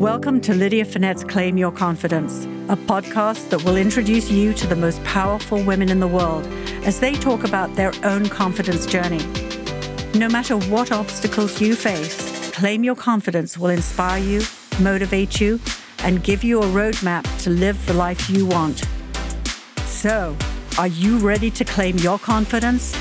Welcome to Lydia Fenet's Claim Your Confidence, a podcast that will introduce you to the most powerful women in the world as they talk about their own confidence journey. No matter what obstacles you face, Claim Your Confidence will inspire you, motivate you, and give you a roadmap to live the life you want. So, are you ready to claim your confidence?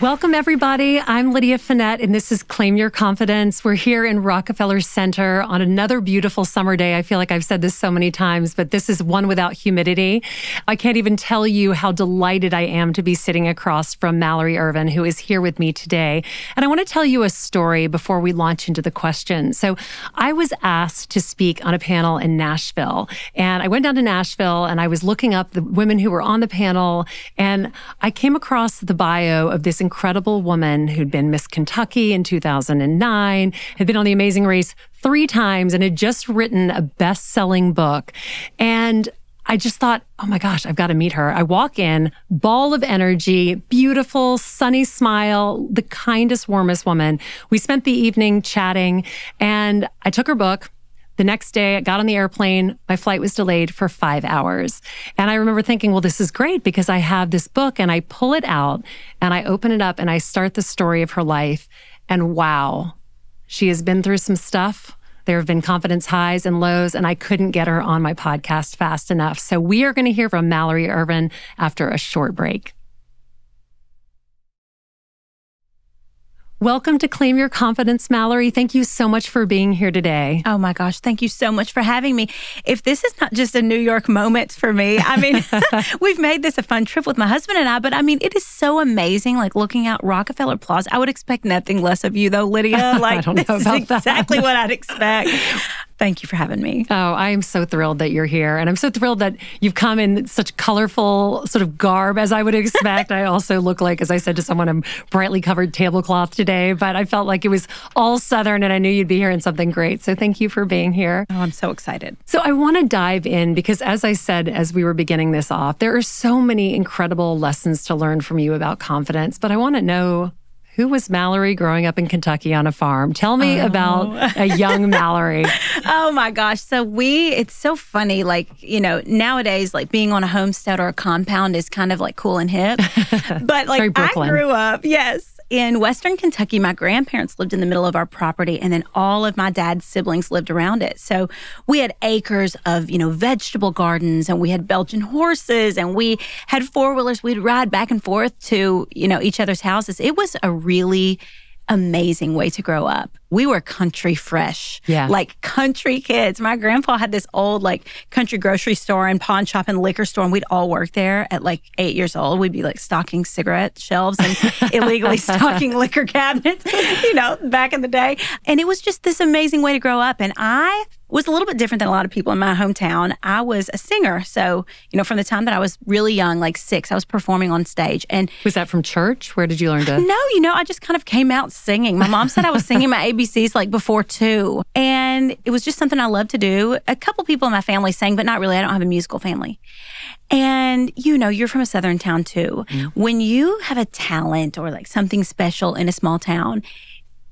Welcome, everybody. I'm Lydia Fenet, and this is Claim Your Confidence. We're here in Rockefeller Center on another beautiful summer day. I feel like I've said this so many times, but this is one without humidity. I can't even tell you how delighted I am to be sitting across from Mallory Ervin, who is here with me today. And I want to tell you a story before we launch into the questions. So, I was asked to speak on a panel in Nashville, and I went down to Nashville and I was looking up the women who were on the panel, and I came across the bio of this incredible woman who'd been Miss Kentucky in 2009, had been on The Amazing Race three times, and had just written a best selling book. And I just thought, oh my gosh, I've got to meet her. I walk in, ball of energy, beautiful, sunny smile, the kindest, warmest woman. We spent the evening chatting, and I took her book. The next day, I got on the airplane. My flight was delayed for five hours. And I remember thinking, well, this is great because I have this book and I pull it out and I open it up and I start the story of her life. And wow, she has been through some stuff. There have been confidence highs and lows, and I couldn't get her on my podcast fast enough. So we are going to hear from Mallory Ervin after a short break. Welcome to Claim Your Confidence, Mallory. Thank you so much for being here today. Oh my gosh, thank you so much for having me. If this is not just a New York moment for me, I mean, we've made this a fun trip with my husband and I, but I mean, it is so amazing like looking out Rockefeller Plaza. I would expect nothing less of you though, Lydia. Like this is exactly what I'd expect. Thank you for having me. Oh, I am so thrilled that you're here. And I'm so thrilled that you've come in such colorful sort of garb as I would expect. I also look like, as I said to someone, a brightly covered tablecloth today, but I felt like it was all Southern and I knew you'd be here in something great. So thank you for being here. Oh, I'm so excited. So I want to dive in because, as I said, as we were beginning this off, there are so many incredible lessons to learn from you about confidence, but I want to know who was Mallory growing up in Kentucky on a farm? Tell me oh. about a young Mallory. oh my gosh. So we it's so funny like, you know, nowadays like being on a homestead or a compound is kind of like cool and hip. But like I grew up, yes, in Western Kentucky, my grandparents lived in the middle of our property, and then all of my dad's siblings lived around it. So we had acres of, you know, vegetable gardens, and we had Belgian horses, and we had four wheelers. We'd ride back and forth to, you know, each other's houses. It was a really amazing way to grow up. We were country fresh. Yeah. Like country kids. My grandpa had this old like country grocery store and pawn shop and liquor store and we'd all work there at like 8 years old. We'd be like stocking cigarette shelves and illegally stocking liquor cabinets, you know, back in the day. And it was just this amazing way to grow up and I was a little bit different than a lot of people in my hometown. I was a singer. So, you know, from the time that I was really young, like six, I was performing on stage. And was that from church? Where did you learn to? No, you know, I just kind of came out singing. My mom said I was singing my ABCs like before two. And it was just something I loved to do. A couple people in my family sang, but not really. I don't have a musical family. And you know, you're from a southern town too. Mm-hmm. When you have a talent or like something special in a small town,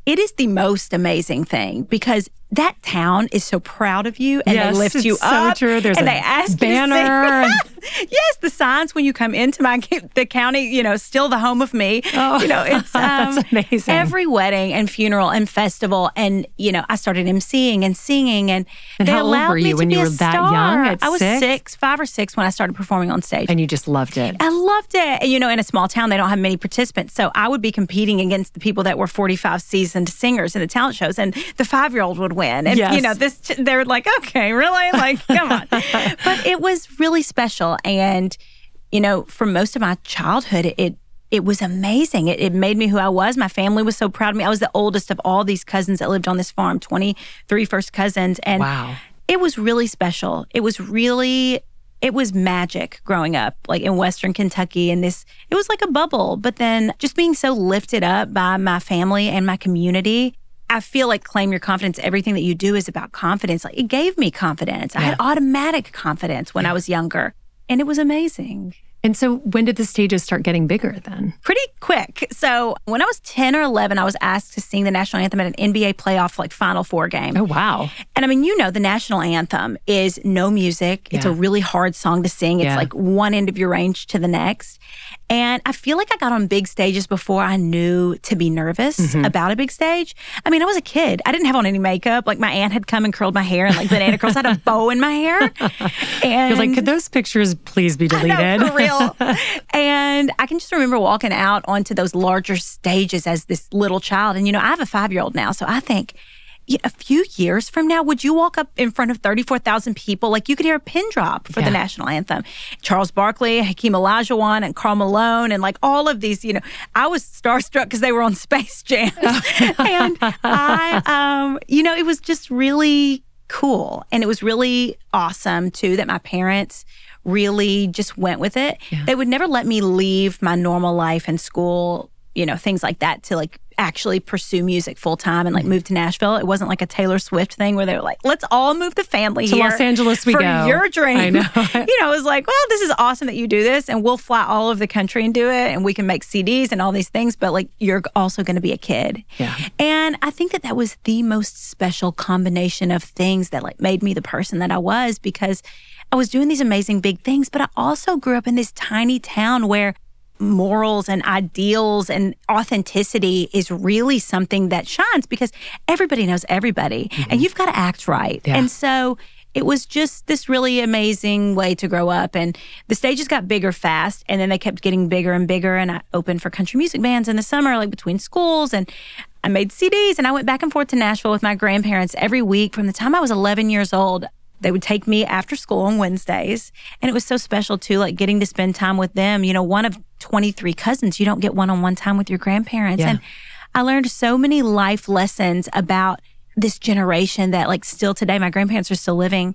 it is the most amazing thing because that town is so proud of you and yes, they lift you so up. True. There's and a they ask banner. yes, the signs when you come into my the county, you know, still the home of me. Oh, you know, it's um, that's amazing. Every wedding and funeral and festival, and you know, I started emceeing and singing, and, and they how allowed old were you me when to you be were a that star. I was six? six, five or six when I started performing on stage, and you just loved it. I loved it. And you know, in a small town, they don't have many participants, so I would be competing against the people that were forty-five seasoned singers in the talent shows, and the five-year-old would win, and yes. you know, this they're like, okay, really, like, come on. but it was really special, and you know, for most of my childhood, it it was amazing. It, it made me who I was. My family was so proud of me. I was the oldest of all these cousins that lived on this farm, 23 first cousins. And wow. it was really special. It was really, it was magic growing up, like in Western Kentucky. And this, it was like a bubble. But then just being so lifted up by my family and my community, I feel like claim your confidence. Everything that you do is about confidence. Like it gave me confidence. Yeah. I had automatic confidence when yeah. I was younger, and it was amazing. And so when did the stages start getting bigger then? Pretty quick. So when I was 10 or 11, I was asked to sing the national anthem at an NBA playoff like Final Four game. Oh, wow. And I mean, you know, the national anthem is no music. yeah. It's a really hard song to sing. It's yeah. like one end of your range to the next. And I feel like I got on big stages before I knew to be nervous mm-hmm. about a big stage. I mean, I was a kid. I didn't have on any makeup. Like my aunt had come and curled my hair and like banana curls. I had a bow in my hair. And You're like, could those pictures please be deleted? Know, for real. And I can just remember walking out onto those larger stages as this little child. And you know, I have a five year old now, so I think a few years from now, would you walk up in front of 34,000 people? Like you could hear a pin drop for yeah. the national anthem. Charles Barkley, Hakeem Olajuwon, and Karl Malone, and like all of these, you know, I was starstruck because they were on Space Jam. and I, um, you know, it was just really cool. And it was really awesome too that my parents really just went with it. Yeah. They would never let me leave my normal life and school, you know, things like that to like actually pursue music full time and like move to Nashville. It wasn't like a Taylor Swift thing where they were like, let's all move the family to Los Angeles we for go. your dream. I know. you know, it was like, well, this is awesome that you do this and we'll fly all over the country and do it and we can make CDs and all these things, but like you're also going to be a kid. Yeah. And I think that that was the most special combination of things that like made me the person that I was because I was doing these amazing big things, but I also grew up in this tiny town where morals and ideals and authenticity is really something that shines because everybody knows everybody mm-hmm. and you've got to act right. Yeah. And so it was just this really amazing way to grow up. And the stages got bigger fast, and then they kept getting bigger and bigger. And I opened for country music bands in the summer, like between schools. And I made CDs, and I went back and forth to Nashville with my grandparents every week from the time I was 11 years old. They would take me after school on Wednesdays. And it was so special too, like getting to spend time with them. You know, one of 23 cousins, you don't get one on one time with your grandparents. Yeah. And I learned so many life lessons about this generation that, like, still today, my grandparents are still living.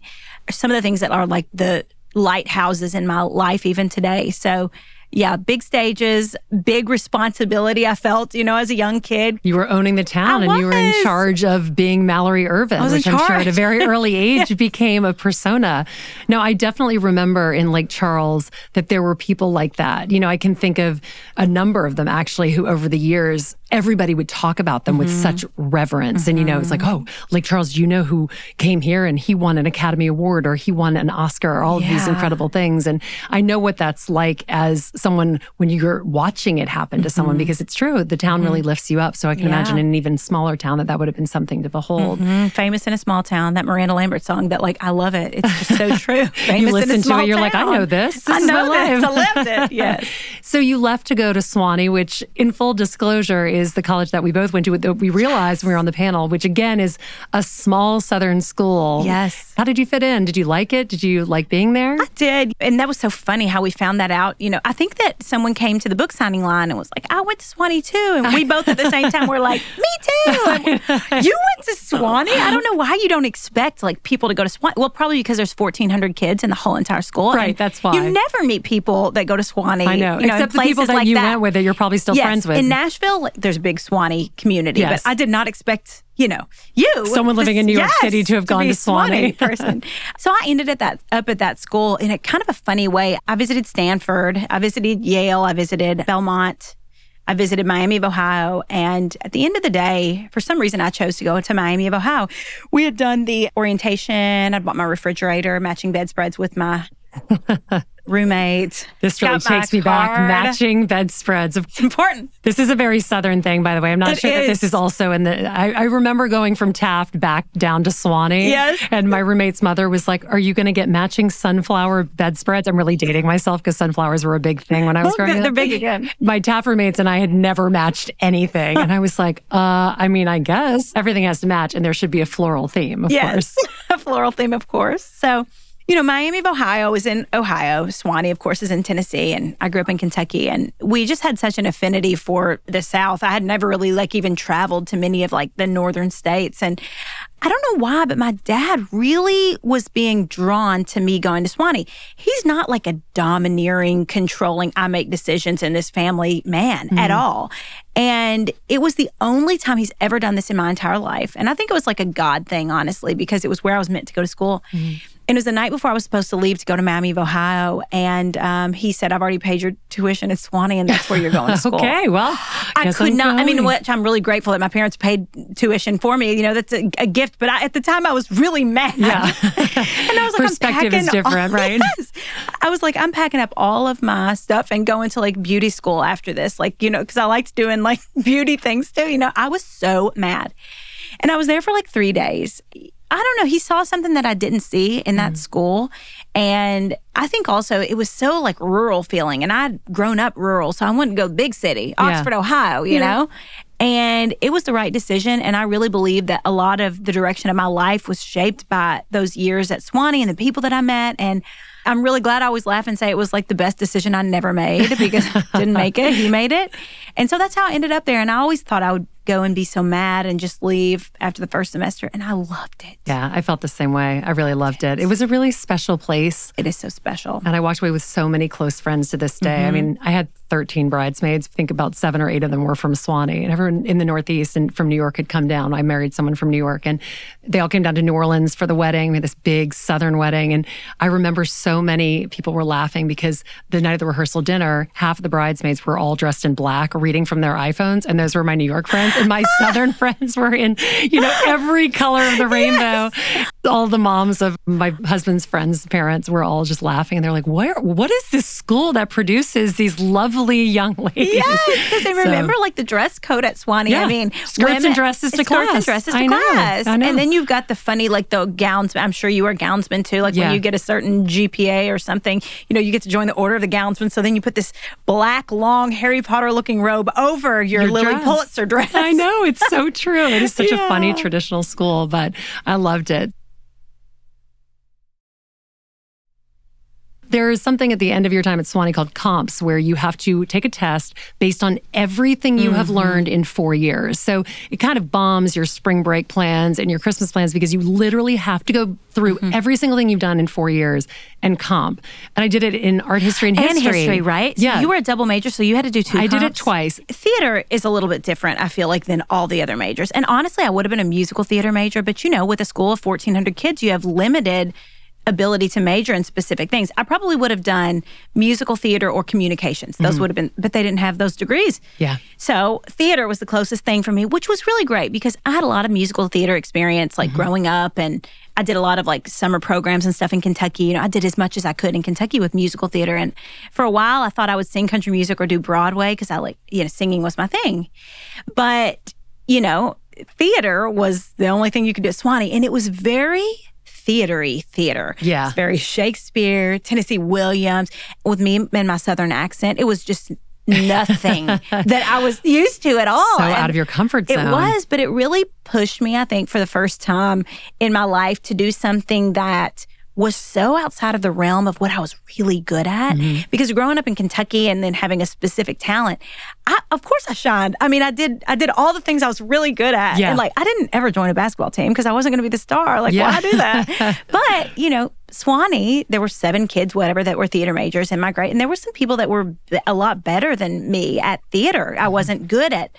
Some of the things that are like the lighthouses in my life, even today. So, yeah, big stages, big responsibility. I felt, you know, as a young kid. You were owning the town I and was. you were in charge of being Mallory Ervin, which I'm sure at a very early age yeah. became a persona. Now, I definitely remember in Lake Charles that there were people like that. You know, I can think of a number of them actually who over the years everybody would talk about them mm-hmm. with such reverence. Mm-hmm. And, you know, it's like, mm-hmm. oh, Lake Charles, you know who came here and he won an Academy Award or he won an Oscar or all yeah. of these incredible things. And I know what that's like as someone when you're watching it happen to mm-hmm. someone because it's true. The town really mm-hmm. lifts you up. So I can yeah. imagine in an even smaller town that that would have been something to behold. Mm-hmm. Famous in a small town, that Miranda Lambert song that like, I love it. It's just so true. Famous you listen to it, you're town. like, I know this. this I know this. I lived it. Yes. so you left to go to Sewanee, which in full disclosure is the college that we both went to. that We realized when we were on the panel, which again is a small Southern school. Yes. How did you fit in? Did you like it? Did you like being there? I did. And that was so funny how we found that out. You know, I think that someone came to the book signing line and was like, I went to Sewanee too. And we both at the same time were like, me too. you went to Sewanee? I don't know why you don't expect like people to go to Sewanee. Well, probably because there's 1,400 kids in the whole entire school. Right, that's why. You never meet people that go to Sewanee. I know, you know except the people that like you that. went with that you're probably still yes, friends with. In Nashville, like, there's a big Sewanee community. Yes. But I did not expect, you know, you someone living this, in New York yes, City to have gone to, to Sewanee person. so I ended at that up at that school in a kind of a funny way. I visited Stanford, I visited Yale, I visited Belmont. I visited Miami of Ohio. And at the end of the day, for some reason, I chose to go to Miami of Ohio. We had done the orientation. I bought my refrigerator, matching bedspreads with my roommates. This really takes me card. back. Matching bedspreads. It's important. This is a very Southern thing, by the way. I'm not it sure is. that this is also in the. I, I, remember going from Taft back down to Sewanee. Yes. And my roommate's mother was like, Are you going to get matching sunflower bedspreads? I'm really dating myself because sunflowers were a big thing when I was growing up. They're big again. My Taft roommates and I had never matched anything. and I was like, uh, I mean, I guess everything has to match and there should be a floral theme, of yes. course. a floral theme, of course. So you know, Miami of Ohio is in Ohio. Sewanee, of course, is in Tennessee. And I grew up in Kentucky. And we just had such an affinity for the South. I had never really like even traveled to many of like the northern states. And I don't know why, but my dad really was being drawn to me going to Sewanee. He's not like a domineering, controlling, I make decisions in this family man mm-hmm. at all. And it was the only time he's ever done this in my entire life. And I think it was like a God thing, honestly, because it was where I was meant to go to school. Mm-hmm. And it was the night before I was supposed to leave to go to Miami of Ohio. And um, he said, I've already paid your tuition at Sewanee, and that's where you're going to school. okay, well, I could I'm not. Going. I mean, which I'm really grateful that my parents paid tuition for me. You know, that's a, a gift. But I, at the time, I was really mad. Yeah. and I was like, perspective is different, all, right? Yes. I was like, I'm packing up all of my stuff and going to like beauty school after this. Like, you know, because I liked doing like beauty things too. You know, I was so mad. And I was there for like three days. I don't know. He saw something that I didn't see in that mm. school. And I think also it was so like rural feeling. And I'd grown up rural, so I wouldn't go big city, Oxford, yeah. Ohio, you yeah. know? And it was the right decision. And I really believe that a lot of the direction of my life was shaped by those years at Sewanee and the people that I met. And I'm really glad I always laugh and say it was like the best decision I never made because I didn't make it. He made it. And so that's how I ended up there. And I always thought I would go and be so mad and just leave after the first semester. And I loved it. Yeah, I felt the same way. I really loved it. It was a really special place. It is so special. And I walked away with so many close friends to this day. Mm-hmm. I mean, I had 13 bridesmaids. I think about seven or eight of them were from Sewanee. And everyone in the Northeast and from New York had come down. I married someone from New York and they all came down to New Orleans for the wedding. We had this big Southern wedding. And I remember so many people were laughing because the night of the rehearsal dinner, half of the bridesmaids were all dressed in black, reading from their iPhones. And those were my New York friends. And my Southern friends were in, you know, every color of the rainbow. Yes. All the moms of my husband's friends' parents were all just laughing. And they're like, where, what is this school that produces these lovely young ladies? Yes, because they remember so, like the dress code at Sewanee. Yeah. I mean, skirts women, and dresses to skirts class. and dresses to I class. I know. And then you've got the funny, like the gowns. I'm sure you were gownsman too. Like yeah. when you get a certain GPA or something, you know, you get to join the order of the gownsman. So then you put this black, long Harry Potter looking robe over your, your Lilly dress. Pulitzer dress. I know. It's so true. It is such yeah. a funny traditional school, but I loved it. There is something at the end of your time at Sewanee called comps, where you have to take a test based on everything you mm-hmm. have learned in four years. So it kind of bombs your spring break plans and your Christmas plans because you literally have to go through mm-hmm. every single thing you've done in four years and comp. And I did it in art history and history. And history, right? Yeah. So you were a double major, so you had to do two. I comps. did it twice. Theater is a little bit different, I feel like, than all the other majors. And honestly, I would have been a musical theater major, but you know, with a school of 1,400 kids, you have limited ability to major in specific things. I probably would have done musical theater or communications. Those mm-hmm. would have been, but they didn't have those degrees. Yeah. So theater was the closest thing for me, which was really great because I had a lot of musical theater experience, like mm-hmm. growing up, and I did a lot of like summer programs and stuff in Kentucky. You know, I did as much as I could in Kentucky with musical theater. And for a while, I thought I would sing country music or do Broadway because I like, you know, singing was my thing. But, you know, theater was the only thing you could do at Sewanee. And it was very theatery theater. Yeah. It's very Shakespeare, Tennessee Williams. With me and my Southern accent, it was just nothing that I was used to at all. So and out of your comfort zone. It was, but it really pushed me, I think, for the first time in my life to do something that was so outside of the realm of what I was really good at. Mm-hmm. Because growing up in Kentucky and then having a specific talent, I, of course I shined. I mean, I did I did all the things I was really good at. Yeah. And like I didn't ever join a basketball team because I wasn't going to be the star. Like, yeah. why do that? but, you know, Sewanee, there were seven kids, whatever, that were theater majors in my grade. And there were some people that were a lot better than me at theater. I mm-hmm. wasn't good at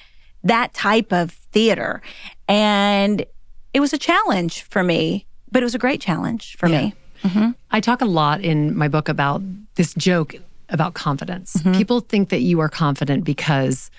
that type of theater. And it was a challenge for me, but it was a great challenge for yeah. me. Mm-hmm. I talk a lot in my book about this joke about confidence. Mm-hmm. People think that you are confident because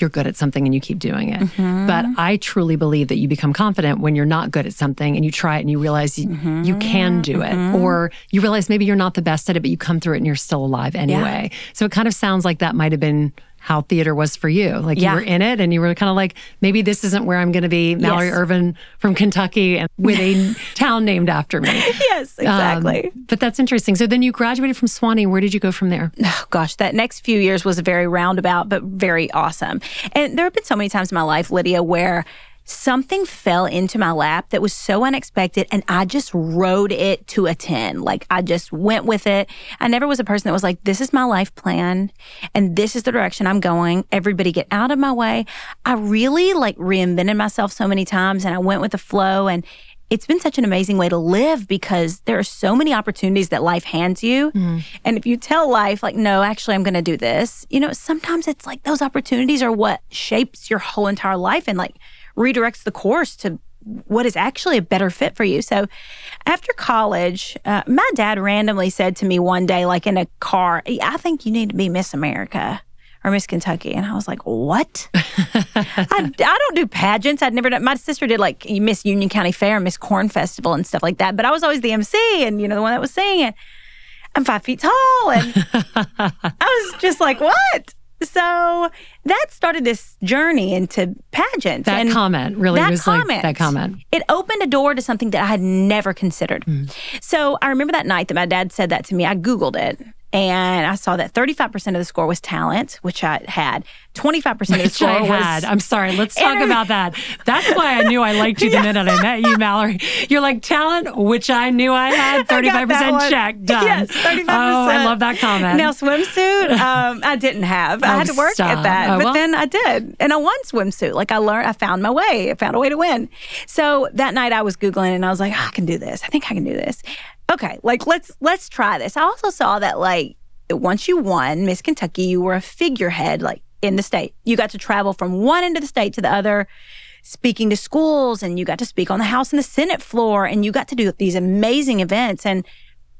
you're good at something and you keep doing it. Mm-hmm. But I truly believe that you become confident when you're not good at something and you try it and you realize you, mm-hmm. you can do it. Mm-hmm. Or you realize maybe you're not the best at it, but you come through it and you're still alive anyway. Yeah. So it kind of sounds like that might have been how theater was for you. Like yeah. you were in it and you were kind of like, maybe this isn't where I'm going to be. Mallory yes. Ervin from Kentucky and with a town named after me. Yes, exactly. Um, but that's interesting. So then you graduated from Sewanee. Where did you go from there? Oh, gosh, that next few years was very roundabout, but very awesome. And there have been so many times in my life, Lydia, where something fell into my lap that was so unexpected and I just rode it to a 10. Like I just went with it. I never was a person that was like, this is my life plan and this is the direction I'm going. Everybody get out of my way. I really like reinvented myself so many times and I went with the flow and it's been such an amazing way to live because there are so many opportunities that life hands you. Mm. And if you tell life, like, no, actually, I'm going to do this, you know, sometimes it's like those opportunities are what shapes your whole entire life. And like, redirects the course to what is actually a better fit for you. So after college, uh, my dad randomly said to me one day, like in a car, I think you need to be Miss America or Miss Kentucky. And I was like, what? I, I don't do pageants. I'd never done, my sister did like Miss Union County Fair, Miss Corn Festival and stuff like that. But I was always the MC and, you know, the one that was singing. I'm five feet tall. And I was just like, what? So that started this journey into pageants. That and comment really was comment, like that comment. It opened a door to something that I had never considered. Mm. So I remember that night that my dad said that to me. I Googled it and I saw that 35% of the score was talent, which I had. 25% of the score I had. I'm sorry, let's talk inter- about that. That's why I knew I liked you the minute I met you, Mallory. You're like talent, which I knew I had. 35% I check, done. Yes, 35%. Oh, I love that comment. Now, swimsuit, um, I didn't have. Oh, I had to work stop. at that, oh, but well. then I did. And I won swimsuit. Like I learned, I found my way. I found a way to win. So that night I was Googling and I was like, oh, I can do this. I think I can do this okay, like let's let's try this. I also saw that like once you won Miss Kentucky, you were a figurehead like in the state. You got to travel from one end of the state to the other speaking to schools and you got to speak on the House and the Senate floor and you got to do these amazing events and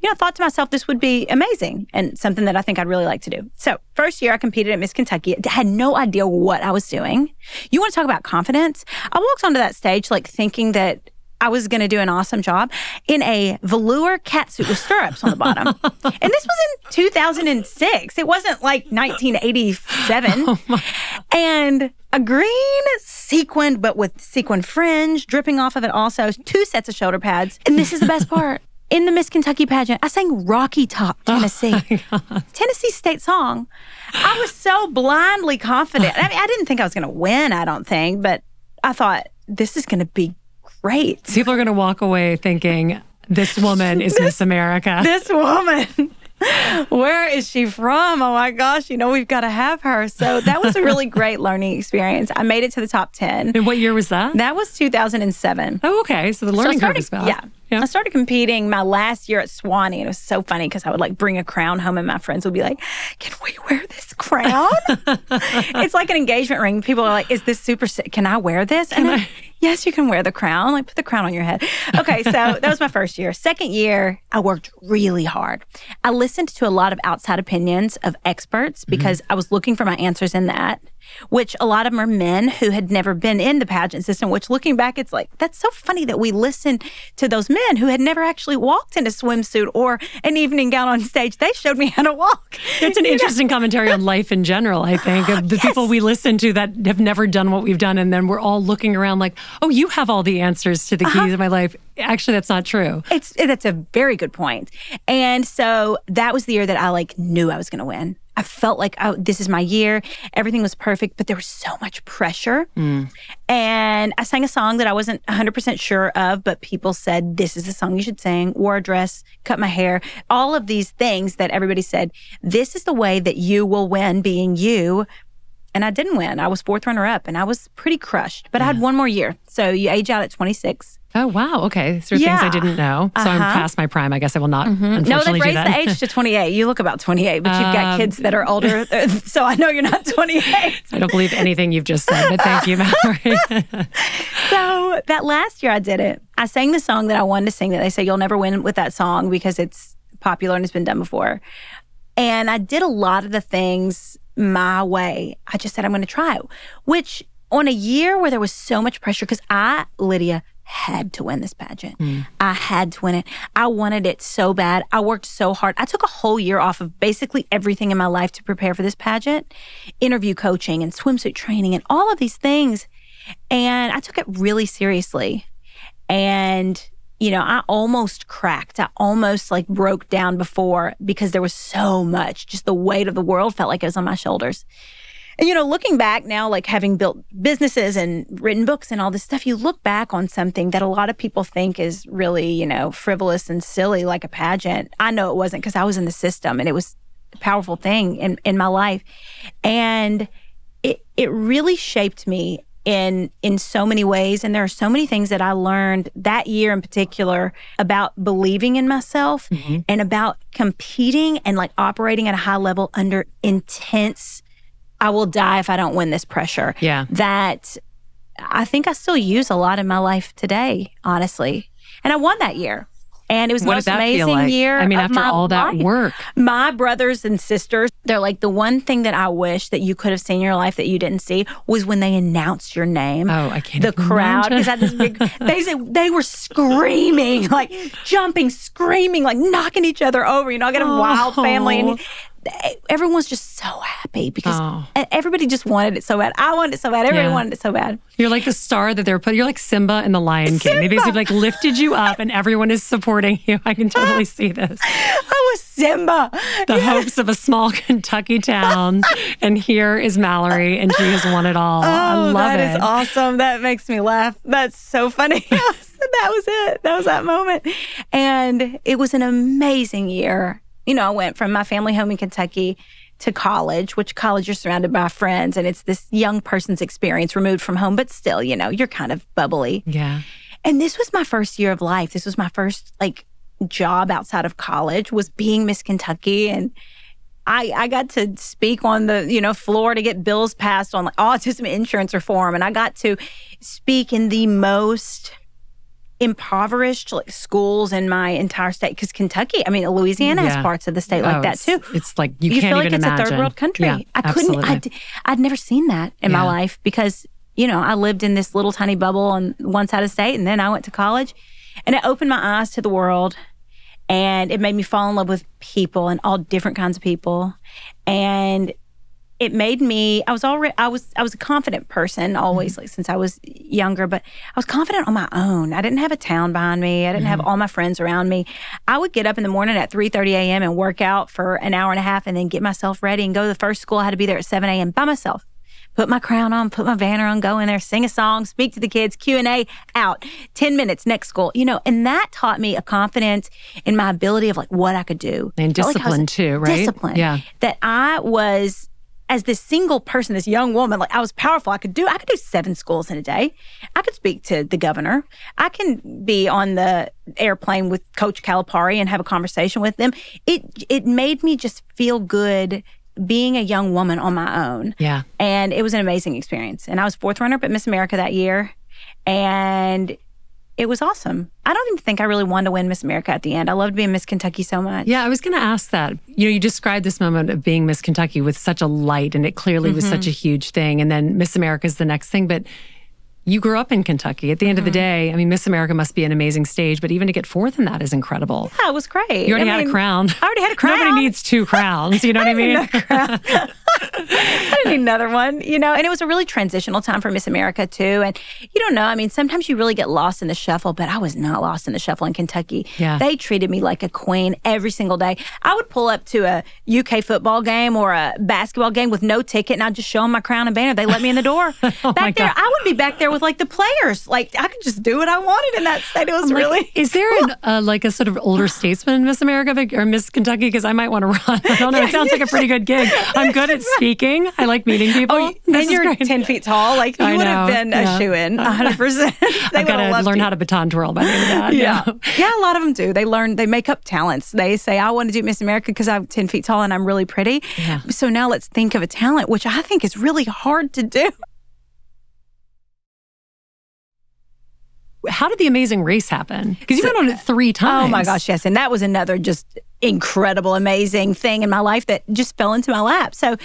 you know, I thought to myself this would be amazing and something that I think I'd really like to do. So, first year I competed at Miss Kentucky, I had no idea what I was doing. You want to talk about confidence? I walked onto that stage like thinking that I was going to do an awesome job in a velour catsuit with stirrups on the bottom. and this was in 2006. It wasn't like 1987. Oh and a green sequin, but with sequin fringe dripping off of it also, two sets of shoulder pads. And this is the best part. In the Miss Kentucky pageant, I sang Rocky Top, oh Tennessee. Oh Tennessee state song. I was so blindly confident. I mean, I didn't think I was going to win, I don't think, but I thought this is going to be great. People are going to walk away thinking, this woman is this, Miss America. This woman. Where is she from? Oh my gosh, you know, we've got to have her. So that was a really great learning experience. I made it to the top 10. And what year was that? That was 2007. Oh, okay. So the learning so started, curve is fast. Yeah. Yeah. I started competing my last year at Sewanee, and it was so funny because I would like bring a crown home, and my friends would be like, "Can we wear this crown?" it's like an engagement ring. People are like, "Is this super? Sick? Can I wear this?" And? I, yes, you can wear the crown. Like put the crown on your head. Okay, so that was my first year. Second year, I worked really hard. I listened to a lot of outside opinions of experts because mm-hmm. I was looking for my answers in that which a lot of them are men who had never been in the pageant system, which looking back, it's like, that's so funny that we listened to those men who had never actually walked in a swimsuit or an evening gown on stage. They showed me how to walk. It's an interesting know? commentary on life in general, I think, of the yes. people we listen to that have never done what we've done. And then we're all looking around like, oh, you have all the answers to the keys uh-huh. of my life. Actually, that's not true. It's that's a very good point. And so that was the year that I like knew I was going to win. I felt like oh, this is my year. Everything was perfect, but there was so much pressure. Mm. And I sang a song that I wasn't 100% sure of, but people said, This is the song you should sing, wore a dress, cut my hair, all of these things that everybody said, This is the way that you will win being you. And I didn't win. I was fourth runner up and I was pretty crushed, but yeah. I had one more year. So you age out at 26. Oh wow! Okay, so yeah. things I didn't know. So uh-huh. I'm past my prime. I guess I will not. Mm-hmm. No, they've raised the age to 28. You look about 28, but you've got um, kids that are older, so I know you're not 28. I don't believe anything you've just said, but thank you, Mallory. so that last year I did it. I sang the song that I wanted to sing. That they say you'll never win with that song because it's popular and it's been done before. And I did a lot of the things my way. I just said I'm going to try, it. which on a year where there was so much pressure because I, Lydia, had to win this pageant. Mm. I had to win it. I wanted it so bad. I worked so hard. I took a whole year off of basically everything in my life to prepare for this pageant interview coaching and swimsuit training and all of these things. And I took it really seriously. And, you know, I almost cracked. I almost like broke down before because there was so much. Just the weight of the world felt like it was on my shoulders. And, you know, looking back now, like having built businesses and written books and all this stuff, you look back on something that a lot of people think is really, you know, frivolous and silly, like a pageant. I know it wasn't because I was in the system and it was a powerful thing in, in my life. And it, it really shaped me in in so many ways and there are so many things that I learned that year in particular about believing in myself mm-hmm. and about competing and like operating at a high level under intense I will die if I don't win this pressure. Yeah. That I think I still use a lot in my life today, honestly. And I won that year. And it was the what most amazing like? year. I mean, after all that life. work. My brothers and sisters, they're like the one thing that I wish that you could have seen in your life that you didn't see was when they announced your name. Oh, I can't. The crowd because had this big. They they were screaming, like jumping, screaming, like knocking each other over. You know, I got a oh. wild family, and oh. Everyone's just so happy because oh. everybody just wanted it so bad. I wanted it so bad. Everybody yeah. wanted it so bad. You're like the star that they're putting. You're like Simba in the Lion King. Simba. They basically like lifted you up, and everyone is supporting you. I can totally see this. I was Simba. The hopes of a small Kentucky town, and here is Mallory, and she has won it all. Oh, I love that it. That is awesome. That makes me laugh. That's so funny. that was it. That was that moment, and it was an amazing year you know, I went from my family home in Kentucky to college, which college you're surrounded by friends and it's this young person's experience removed from home, but still, you know, you're kind of bubbly. Yeah. And this was my first year of life. This was my first like job outside of college was being Miss Kentucky and I, I got to speak on the you know floor to get bills passed on like autism insurance reform and I got to speak in the most impoverished like schools in my entire state because Kentucky, I mean Louisiana yeah. has parts of the state like oh, that too. It's like you, you can't feel like it's imagine. a third world country. Yeah, I couldn't. I'd, I'd never seen that in yeah. my life because you know I lived in this little tiny bubble on one side of the state, and then I went to college, and it opened my eyes to the world, and it made me fall in love with people and all different kinds of people, and it made me i was already i was i was a confident person always mm-hmm. like since i was younger but i was confident on my own. I didn't have a town behind me. I didn't mm-hmm. have all my friends around me. I would get up in the morning at 3.30 a.m and work out for an hour and a half and then get myself ready and go to the first school. I had to be there at 7 a.m by myself. Put my crown on put my banner on go in there sing a song speak to the kids q&a out. 10 minutes next school. You know and that taught me a confidence in my ability of like what i could do. And discipline like too right? discipline. Yeah. That i was as this single person, this young woman, like I was powerful. I could do I could do seven schools in a day. I could speak to the governor. I can be on the airplane with Coach Calipari and have a conversation with them. It it made me just feel good being a young woman on my own. Yeah. And it was an amazing experience. And I was fourth runner up at Miss America that year. And it was awesome. I don't even think I really wanted to win Miss America at the end. I loved being Miss Kentucky so much. Yeah, I was going to ask that. You know, you described this moment of being Miss Kentucky with such a light, and it clearly mm-hmm. was such a huge thing. And then Miss America is the next thing. But you grew up in Kentucky. At the end mm-hmm. of the mm-hmm. day, I mean, Miss America must be an amazing stage, but even to get fourth in that is incredible. Yeah, it was great. You already I had mean, a crown. I already had a crown. Nobody needs two crowns. You know what I mean? I didn't need another one, you know, and it was a really transitional time for Miss America too. And you don't know, I mean, sometimes you really get lost in the shuffle, but I was not lost in the shuffle in Kentucky. Yeah. They treated me like a queen every single day. I would pull up to a UK football game or a basketball game with no ticket and I'd just show them my crown and banner. They let me in the door. oh back there, God. I would be back there with like the players. Like I could just do what I wanted in that state. It was really. Is there cool. an, uh, like a sort of older statesman in Miss America or Miss Kentucky? Because I might want to run. I don't know. It sounds like a pretty good gig. I'm good at speaking. I like meeting people. Oh, and you're great. 10 feet tall. Like you would have been yeah. a shoe in 100%. I've got to learn you. how to baton twirl by the end of that. Yeah. yeah. yeah. a lot of them do. They learn, they make up talents. They say, I want to do Miss America because I'm 10 feet tall and I'm really pretty. Yeah. So now let's think of a talent, which I think is really hard to do. How did the amazing race happen? Because you've been on it three times. Oh my gosh, yes. And that was another just incredible, amazing thing in my life that just fell into my lap. So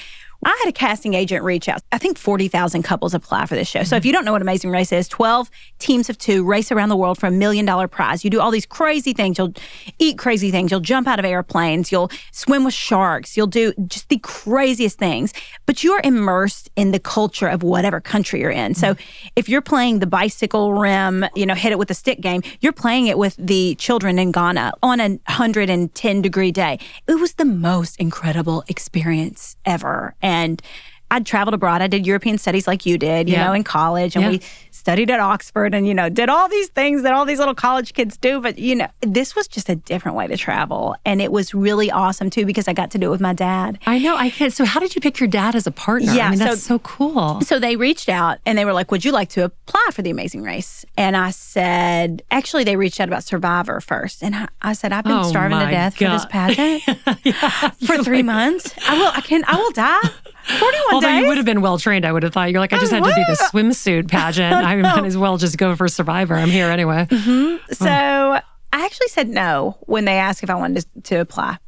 I had a casting agent reach out. I think 40,000 couples apply for this show. So if you don't know what Amazing Race is, 12 teams of two race around the world for a million dollar prize. You do all these crazy things. You'll eat crazy things. You'll jump out of airplanes. You'll swim with sharks. You'll do just the craziest things. But you're immersed in the culture of whatever country you're in. So mm-hmm. if you're playing the bicycle rim, you know, hit it with a stick game, you're playing it with the children in Ghana on a 110 degree day. It was the most incredible experience ever. And I'd traveled abroad. I did European studies like you did, you yeah. know, in college. And yeah. we studied at Oxford and, you know, did all these things that all these little college kids do. But, you know, this was just a different way to travel. And it was really awesome too because I got to do it with my dad. I know. I can. So, how did you pick your dad as a partner? Yeah. I mean, that's so, so cool. So, they reached out and they were like, Would you like to apply for the Amazing Race? And I said, Actually, they reached out about Survivor first. And I, I said, I've been oh starving to death God. for this pageant yeah. for three like, months. I will, I can, I will die. 41 Although days. you would have been well trained, I would have thought. You're like, I just I had to be the swimsuit pageant. I might as well just go for Survivor. I'm here anyway. Mm-hmm. So I actually said no when they asked if I wanted to, to, apply.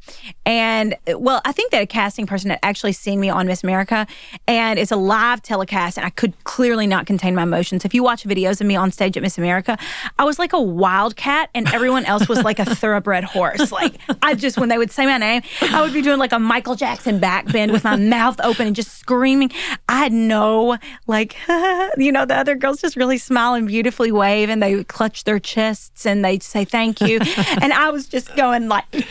And well, I think that a casting person had actually seen me on Miss America and it's a live telecast and I could clearly not contain my emotions. If you watch videos of me on stage at Miss America, I was like a wildcat and everyone else was like a thoroughbred horse. Like I just, when they would say my name, I would be doing like a Michael Jackson backbend with my mouth open and just screaming. I had no like, you know, the other girls just really smile and beautifully wave and they would clutch their chests and they'd say thank you. and I was just going like,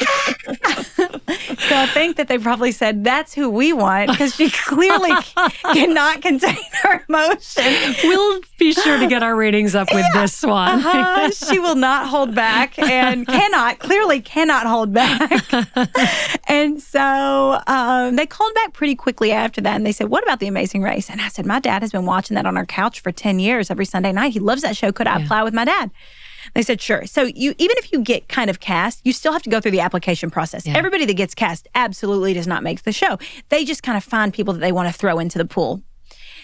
so I think that they probably said that's who we want because she clearly cannot contain her emotion. We'll be sure to get our ratings up with yeah. this one. uh-huh. She will not hold back and cannot, clearly cannot hold back. and so um, they called back pretty quickly after that and they said, What about The Amazing Race? And I said, My dad has been watching that on our couch for 10 years every Sunday night. He loves that show. Could I yeah. apply with my dad? They said, sure. So you even if you get kind of cast, you still have to go through the application process. Yeah. Everybody that gets cast absolutely does not make the show. They just kind of find people that they want to throw into the pool.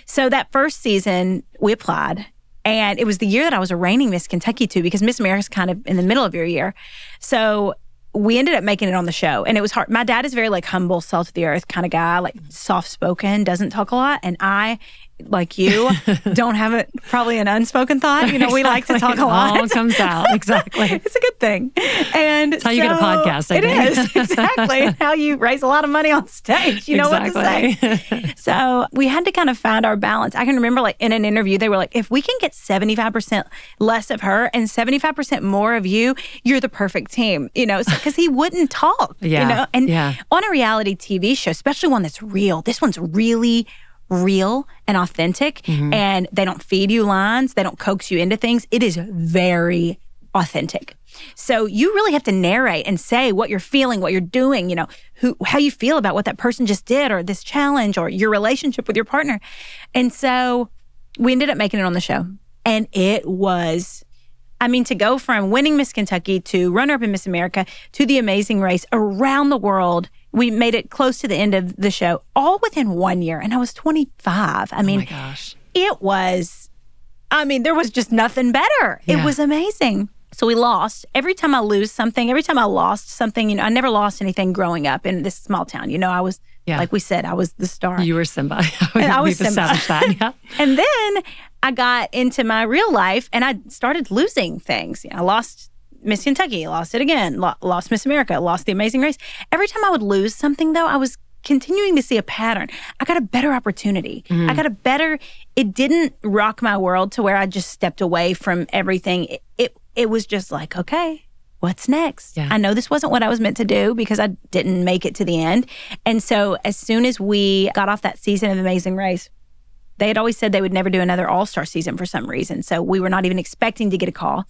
So that first season, we applied. And it was the year that I was a reigning Miss Kentucky too, because Miss America's kind of in the middle of your year. So we ended up making it on the show and it was hard. My dad is very like humble, salt of the earth kind of guy, like soft spoken, doesn't talk a lot. And I like you don't have it probably an unspoken thought. You know, we like to talk a lot. It all comes out. Exactly. it's a good thing. And it's how so you get a podcast. I it is exactly how you raise a lot of money on stage. You know exactly. what to say. so we had to kind of find our balance. I can remember like in an interview, they were like, if we can get 75% less of her and 75% more of you, you're the perfect team. You know, because so, he wouldn't talk. Yeah. You know, and yeah. on a reality TV show, especially one that's real, this one's really real and authentic mm-hmm. and they don't feed you lines, they don't coax you into things. It is very authentic. So you really have to narrate and say what you're feeling, what you're doing, you know, who how you feel about what that person just did or this challenge or your relationship with your partner. And so we ended up making it on the show. And it was I mean, to go from winning Miss Kentucky to runner up in Miss America to the amazing race around the world we made it close to the end of the show, all within one year. And I was 25. I oh mean, oh gosh. it was, I mean, there was just nothing better. Yeah. It was amazing. So we lost. Every time I lose something, every time I lost something, you know, I never lost anything growing up in this small town. You know, I was, yeah. like we said, I was the star. You were Simba. and I was Simba. That, yeah. and then I got into my real life and I started losing things. You know, I lost Miss Kentucky, lost it again, lost Miss America, lost the amazing race. Every time I would lose something, though, I was continuing to see a pattern. I got a better opportunity. Mm-hmm. I got a better, it didn't rock my world to where I just stepped away from everything. It, it, it was just like, okay, what's next? Yeah. I know this wasn't what I was meant to do because I didn't make it to the end. And so as soon as we got off that season of Amazing Race, they had always said they would never do another All Star season for some reason. So we were not even expecting to get a call.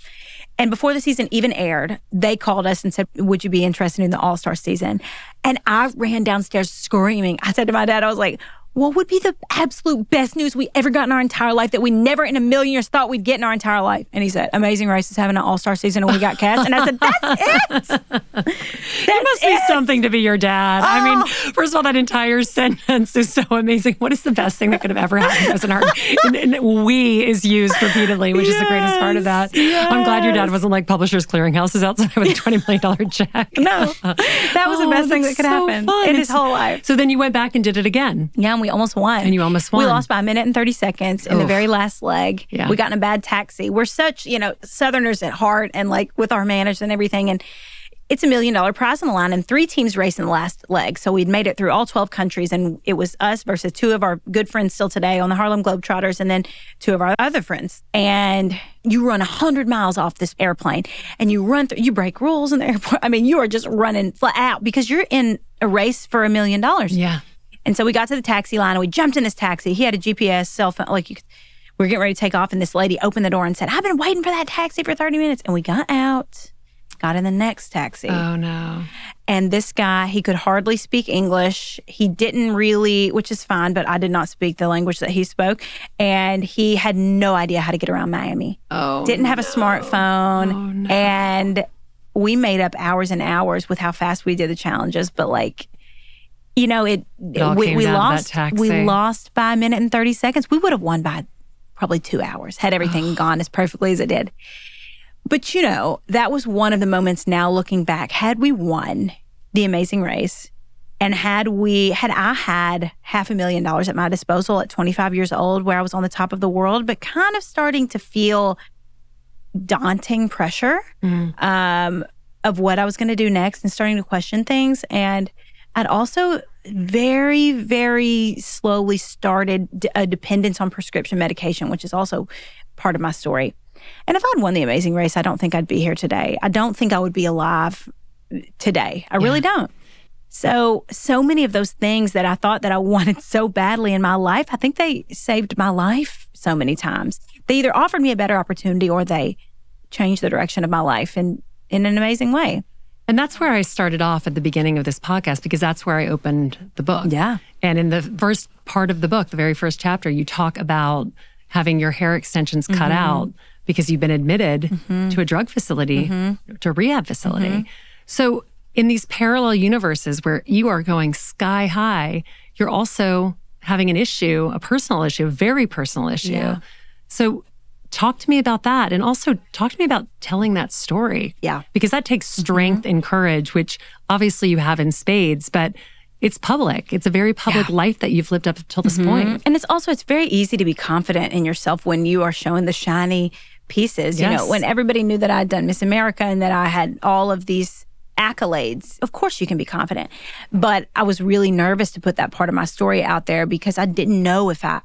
And before the season even aired, they called us and said, Would you be interested in the All Star season? And I ran downstairs screaming. I said to my dad, I was like, what would be the absolute best news we ever got in our entire life that we never in a million years thought we'd get in our entire life? And he said, Amazing Race is having an all star season and we got cast. And I said, That's it. That must it. be something to be your dad. Oh. I mean, oh. first of all, that entire sentence is so amazing. What is the best thing that could have ever happened as an art? And, and we is used repeatedly, which yes, is the greatest part of that. Yes. I'm glad your dad wasn't like Publishers Clearinghouse is outside with a $20 million check. No, that was oh, the best thing that could so happen fun. in his whole life. So then you went back and did it again. Yeah, and we almost won. And you almost won. We lost by a minute and 30 seconds in Oof. the very last leg. Yeah. We got in a bad taxi. We're such, you know, Southerners at heart and like with our manners and everything. And it's a million dollar prize on the line and three teams raced in the last leg. So we'd made it through all 12 countries and it was us versus two of our good friends still today on the Harlem Globetrotters and then two of our other friends. And you run 100 miles off this airplane and you run through, you break rules in the airport. I mean, you are just running flat out because you're in a race for a million dollars. Yeah. And so we got to the taxi line and we jumped in this taxi. He had a GPS cell phone, like you could, we were getting ready to take off, and this lady opened the door and said, I've been waiting for that taxi for 30 minutes. And we got out, got in the next taxi. Oh, no. And this guy, he could hardly speak English. He didn't really, which is fine, but I did not speak the language that he spoke. And he had no idea how to get around Miami. Oh. Didn't have a smartphone. Oh, no. And we made up hours and hours with how fast we did the challenges, but like, you know, it, it we, we lost we lost by a minute and 30 seconds. We would have won by probably 2 hours had everything gone as perfectly as it did. But you know, that was one of the moments now looking back. Had we won the amazing race and had we had I had half a million dollars at my disposal at 25 years old where I was on the top of the world, but kind of starting to feel daunting pressure mm. um, of what I was going to do next and starting to question things. And I'd also very, very slowly started a dependence on prescription medication, which is also part of my story. And if I'd won the amazing race, I don't think I'd be here today. I don't think I would be alive mm, today. I yeah. really don't. So, so many of those things that I thought that I wanted so badly in my life, I think they saved my life so many times. They either offered me a better opportunity or they changed the direction of my life in, in an amazing way. And that's where I started off at the beginning of this podcast because that's where I opened the book. Yeah. And in the first part of the book, the very first chapter, you talk about having your hair extensions cut mm-hmm. out because you've been admitted mm-hmm. to a drug facility, mm-hmm. to a rehab facility. Mm-hmm. So, in these parallel universes where you are going sky high, you're also having an issue, a personal issue, a very personal issue. Yeah. So, talk to me about that. And also talk to me about telling that story. Yeah. Because that takes strength mm-hmm. and courage, which obviously you have in spades, but it's public. It's a very public yeah. life that you've lived up until this mm-hmm. point. And it's also it's very easy to be confident in yourself when you are showing the shiny pieces. Yes. You know, when everybody knew that I'd done Miss America and that I had all of these accolades, of course you can be confident. But I was really nervous to put that part of my story out there because I didn't know if I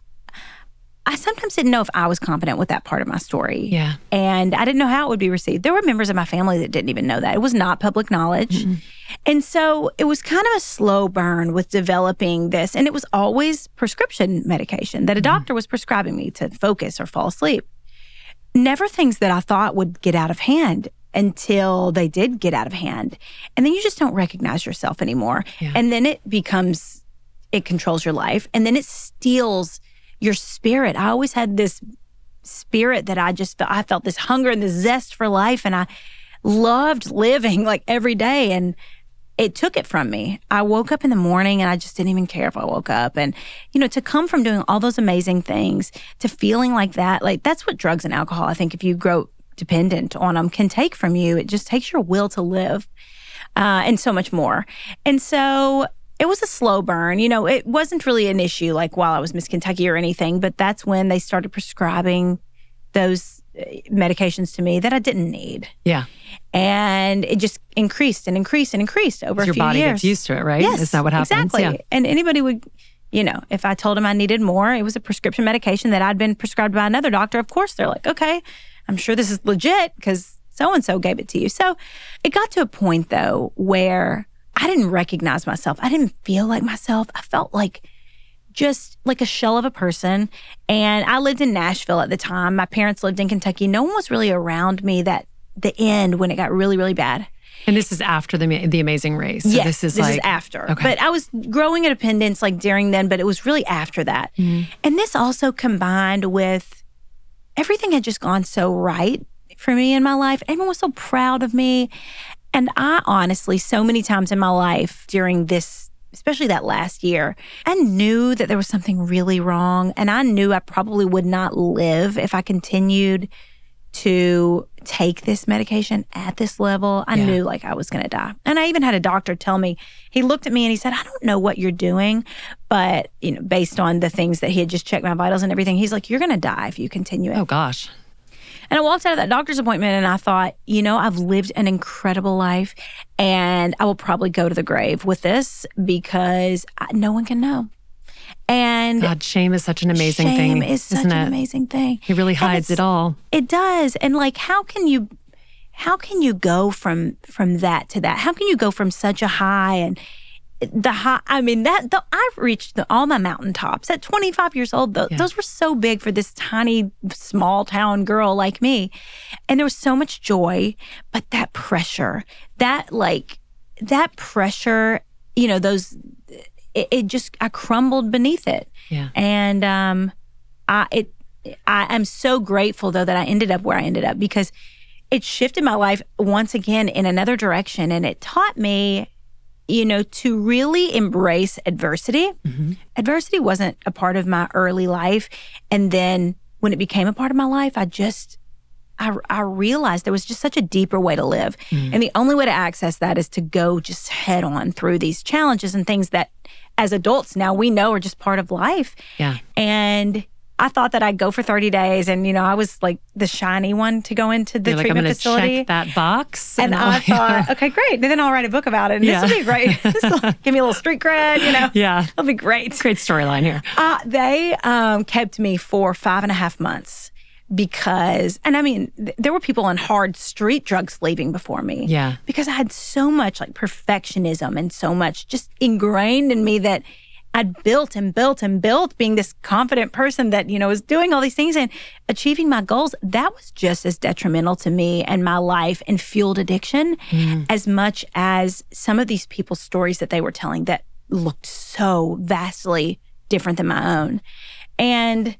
I sometimes didn't know if I was confident with that part of my story. Yeah. And I didn't know how it would be received. There were members of my family that didn't even know that. It was not public knowledge. Mm-hmm. And so it was kind of a slow burn with developing this. And it was always prescription medication that a mm-hmm. doctor was prescribing me to focus or fall asleep never things that I thought would get out of hand until they did get out of hand. And then you just don't recognize yourself anymore. Yeah. And then it becomes, it controls your life. And then it steals your spirit. I always had this spirit that I just felt, I felt this hunger and this zest for life. And I loved living like every day. And it took it from me. I woke up in the morning and I just didn't even care if I woke up. And, you know, to come from doing all those amazing things to feeling like that, like that's what drugs and alcohol, I think, if you grow dependent on them, can take from you. It just takes your will to live uh, and so much more. And so it was a slow burn. You know, it wasn't really an issue like while I was Miss Kentucky or anything, but that's when they started prescribing those uh, medications to me that I didn't need. Yeah and it just increased and increased and increased over a few years. your body gets used to it, right? Yes, is that what happens? Exactly. Yeah. And anybody would, you know, if I told them I needed more, it was a prescription medication that I'd been prescribed by another doctor. Of course, they're like, okay, I'm sure this is legit because so and so gave it to you. So it got to a point though where I didn't recognize myself. I didn't feel like myself. I felt like just like a shell of a person. And I lived in Nashville at the time. My parents lived in Kentucky. No one was really around me that the end when it got really, really bad. And this is after the the Amazing Race. So yes, this is this like, is after. Okay. But I was growing independence like during then, but it was really after that. Mm-hmm. And this also combined with everything had just gone so right for me in my life. Everyone was so proud of me. And I honestly, so many times in my life during this, especially that last year, I knew that there was something really wrong. And I knew I probably would not live if I continued to take this medication at this level, I yeah. knew like I was going to die. And I even had a doctor tell me, he looked at me and he said, I don't know what you're doing, but, you know, based on the things that he had just checked my vitals and everything, he's like, you're going to die if you continue it. Oh, gosh. And I walked out of that doctor's appointment and I thought, you know, I've lived an incredible life and I will probably go to the grave with this because I, no one can know. And God, shame is such an amazing shame thing. Shame is such an it? amazing thing. He really hides it all. It does. And like how can you how can you go from from that to that? How can you go from such a high and the high I mean that the, I've reached the, all my mountaintops at 25 years old. The, yeah. Those were so big for this tiny small town girl like me. And there was so much joy, but that pressure, that like that pressure, you know, those it, it just I crumbled beneath it. Yeah. And um, I it I am so grateful though that I ended up where I ended up because it shifted my life once again in another direction, and it taught me you know, to really embrace adversity. Mm-hmm. Adversity wasn't a part of my early life. And then when it became a part of my life, I just, I, I realized there was just such a deeper way to live. Mm. And the only way to access that is to go just head on through these challenges and things that as adults now we know are just part of life. Yeah. And I thought that I'd go for 30 days and, you know, I was like the shiny one to go into the You're treatment like, facility. Check that box. And, and I thought, okay, great. And then I'll write a book about it. And yeah. this will be great. this will give me a little street cred, you know? Yeah. It'll be great. Great storyline here. Uh, they um, kept me for five and a half months because, and I mean, th- there were people on hard street drugs leaving before me. Yeah. Because I had so much like perfectionism and so much just ingrained in me that I'd built and built and built being this confident person that, you know, was doing all these things and achieving my goals. That was just as detrimental to me and my life and fueled addiction mm. as much as some of these people's stories that they were telling that looked so vastly different than my own. And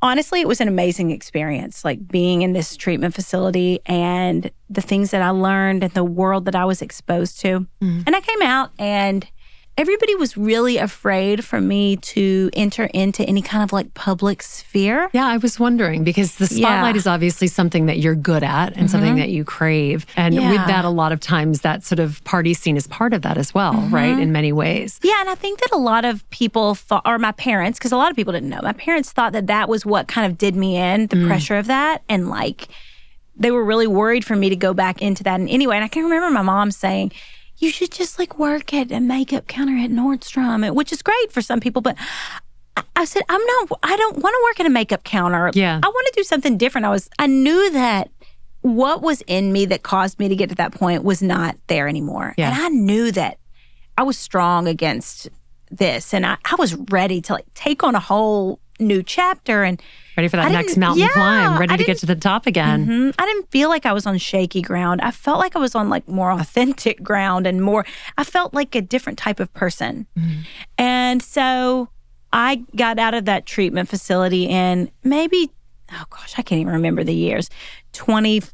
honestly, it was an amazing experience, like being in this treatment facility and the things that I learned and the world that I was exposed to. Mm. And I came out and everybody was really afraid for me to enter into any kind of like public sphere. Yeah, I was wondering because the spotlight yeah. is obviously something that you're good at and mm-hmm. something that you crave. And yeah. with that, a lot of times that sort of party scene is part of that as well, mm-hmm. right? In many ways. Yeah, and I think that a lot of people thought, or my parents, because a lot of people didn't know, my parents thought that that was what kind of did me in, the mm. pressure of that. And like, they were really worried for me to go back into that in any way. And I can remember my mom saying, you should just like work at a makeup counter at Nordstrom, which is great for some people. But I, said, I'm not, I don't want to work at a makeup counter. Yeah. I want to do something different. I was, I knew that what was in me that caused me to get to that point was not there anymore. Yeah. And I knew that I was strong against this and I, I was ready to like take on a whole new chapter and ready for that next mountain yeah, climb, ready to get to the top again. Mm-hmm. I didn't feel like I was on shaky ground. I felt like I was on like more authentic ground and more, I felt like a different type of person. Mm-hmm. And so I got out of that treatment facility in maybe, oh gosh, I can't even remember the years, 2014,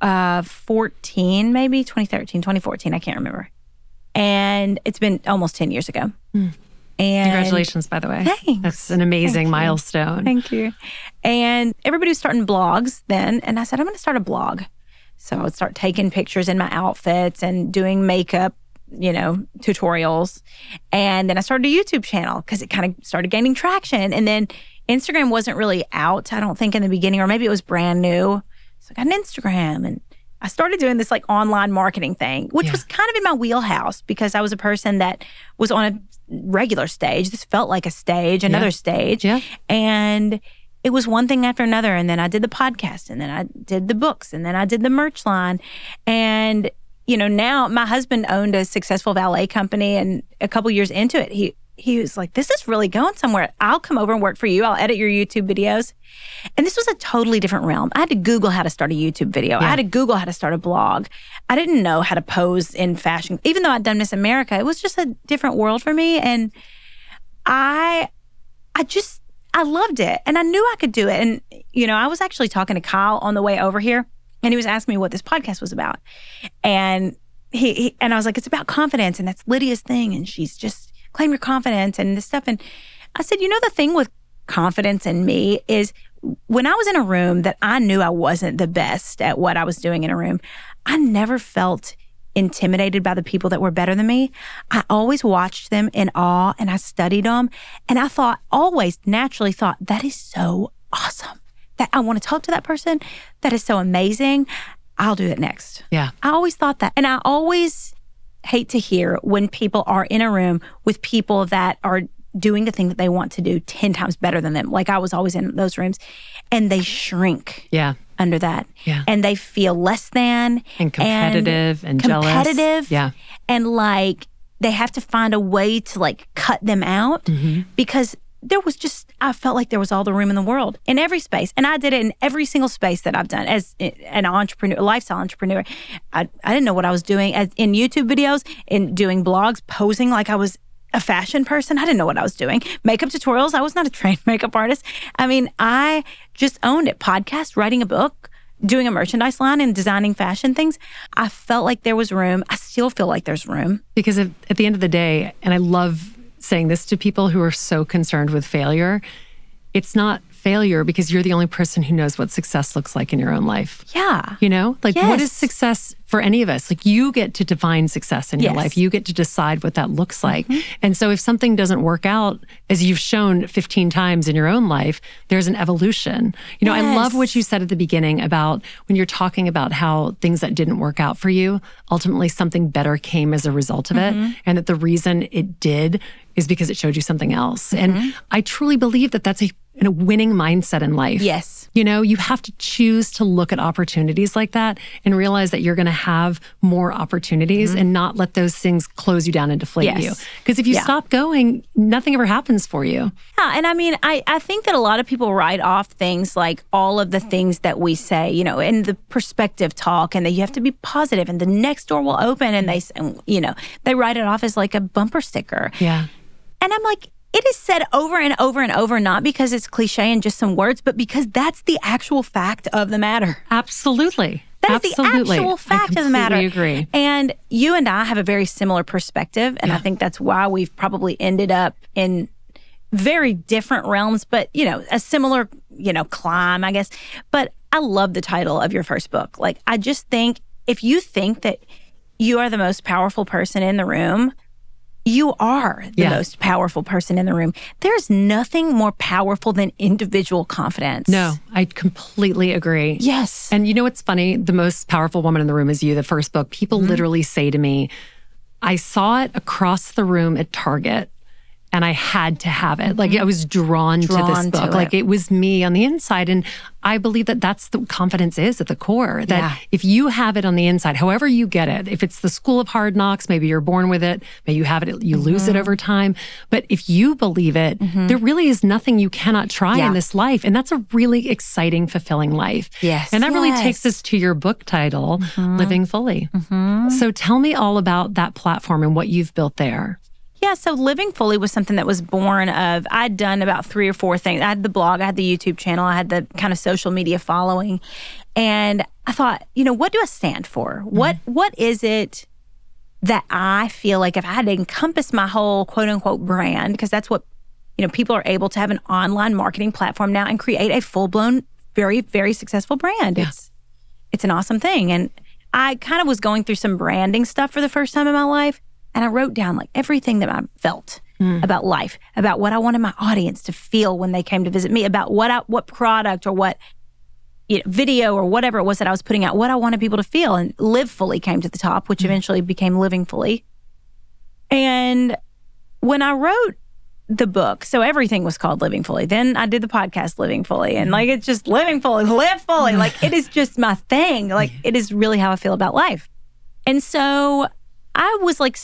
uh, maybe 2013, 2014, I can't remember. And it's been almost 10 years ago. Mm. And congratulations, by the way. Thanks. That's an amazing Thank milestone. Thank you. And everybody was starting blogs then. And I said, I'm going to start a blog. So I would start taking pictures in my outfits and doing makeup, you know, tutorials. And then I started a YouTube channel because it kind of started gaining traction. And then Instagram wasn't really out, I don't think, in the beginning, or maybe it was brand new. So I got an Instagram and I started doing this like online marketing thing, which yeah. was kind of in my wheelhouse because I was a person that was on a regular stage. This felt like a stage, another yeah. stage. Yeah. And it was one thing after another. And then I did the podcast and then I did the books and then I did the merch line. And, you know, now my husband owned a successful valet company and a couple years into it, he he was like, This is really going somewhere. I'll come over and work for you. I'll edit your YouTube videos. And this was a totally different realm. I had to Google how to start a YouTube video. Yeah. I had to Google how to start a blog. I didn't know how to pose in fashion. Even though I'd done Miss America, it was just a different world for me. And I I just I loved it. And I knew I could do it. And, you know, I was actually talking to Kyle on the way over here, and he was asking me what this podcast was about. And he, he and I was like, it's about confidence, and that's Lydia's thing. And she's just claim your confidence and this stuff. And I said, you know, the thing with confidence in me is when I was in a room that I knew I wasn't the best at what I was doing in a room, I never felt intimidated by the people that were better than me. I always watched them in awe and I studied them. And I thought, always naturally thought, that is so awesome. That I want to talk to that person. That is so amazing. I'll do it next. Yeah. I always thought that. And I always hate to hear when people are in a room with people that are doing the thing that they want to do 10 times better than them. Like I was always in those rooms and they shrink. Yeah. Under that. Yeah. And they feel less than and competitive and, and competitive. Jealous. Yeah. And like they have to find a way to like cut them out mm-hmm. because there was just I felt like there was all the room in the world in every space, and I did it in every single space that I've done as eh, an entrepreneur, lifestyle entrepreneur. I, I didn't know what I was doing as in YouTube videos, in doing blogs, posing like I was a fashion person. I didn't know what I was doing. Makeup tutorials. I was not a trained makeup artist. I mean, I just owned it. Podcast, writing a book, doing a merchandise line and designing fashion things, I felt like there was room. I still feel like there's room. Because at the end of the day, and I love saying this to people who are so concerned with failure, it's not failure because you're the only person who knows what success looks like in your own life. Yeah. You know, like yes. what is success for any of us? Like you get to define success in yes. your life. You get to decide what that looks like. Mm-hmm. And so if something doesn't work out, as you've shown 15 times in your own life, there's an evolution. You know, yes. I love what you said at the beginning about when you're talking about how things that didn't work out for you, ultimately something better came as a result of mm-hmm. it. And that the reason it did is because it showed you something else. Mm-hmm. And I truly believe that that's a in a winning mindset in life. Yes. You know, you have to choose to look at opportunities like that and realize that you're going to have more opportunities mm-hmm. and not let those things close you down and deflate yes. you. Because if you yeah. stop going, nothing ever happens for you. Yeah. And I mean, I, I think that a lot of people write off things like all of the things that we say, you know, in the perspective talk and that you have to be positive and the next door will open and they, you know, they write it off as like a bumper sticker. Yeah. And I'm like, it is said over and over and over, not because it's cliche and just some words, but because that's the actual fact of the matter. Absolutely. That is Absolutely. the actual fact of the matter. Agree. And you and I have a very similar perspective. And yeah. I think that's why we've probably ended up in very different realms, but, you know, a similar, you know, climb, I guess. But I love the title of your first book. Like, I just think if you think that you are the most powerful person in the room, you are the yeah. most powerful person in the room. There's nothing more powerful than individual confidence. No, I completely agree. Yes. And you know what's funny? The most powerful woman in the room is you, the first book. People mm-hmm. literally say to me, I saw it across the room at Target and I had to have it. Like I was drawn, drawn to this book. To like it was me on the inside. And I believe that that's the confidence is at the core. That yeah. if you have it on the inside, however you get it, if it's the school of hard knocks, maybe you're born with it, maybe you have it, you mm-hmm. lose it mm-hmm. over time. But if you believe it, mm-hmm. there really is nothing you cannot try yeah. in this life. And that's a really exciting, fulfilling life. Yes. And that yes. really takes us to your book title, mm-hmm. Living Fully. Mm-hmm. So tell me all about that platform and what you've built there. Yeah, so Living Fully was something that was born of, I'd done about three or four things. I had the blog, I had the YouTube channel, I had the kind of social media following. And I thought, you know, what do I stand for? Mm-hmm. What What is it that I feel like if I had to encompass my whole quote unquote brand, because that's what, you know, people are able to have an online marketing platform now and create a full blown, very, very successful brand. Yeah. It's, it's an awesome thing. And I kind of was going through some branding stuff for the first time in my life. And I wrote down like everything that I felt mm. about life, about what I wanted my audience to feel when they came to visit me, about what I, what product or what you know, video or whatever it was that I was putting out, what I wanted people to feel. And Live Fully came to the top, which mm. eventually became Living Fully. And when I wrote the book, so everything was called Living Fully. Then I did the podcast Living Fully. And like it's just living fully, live fully. Like it is just my thing. Like it is really how I feel about life. And so I was like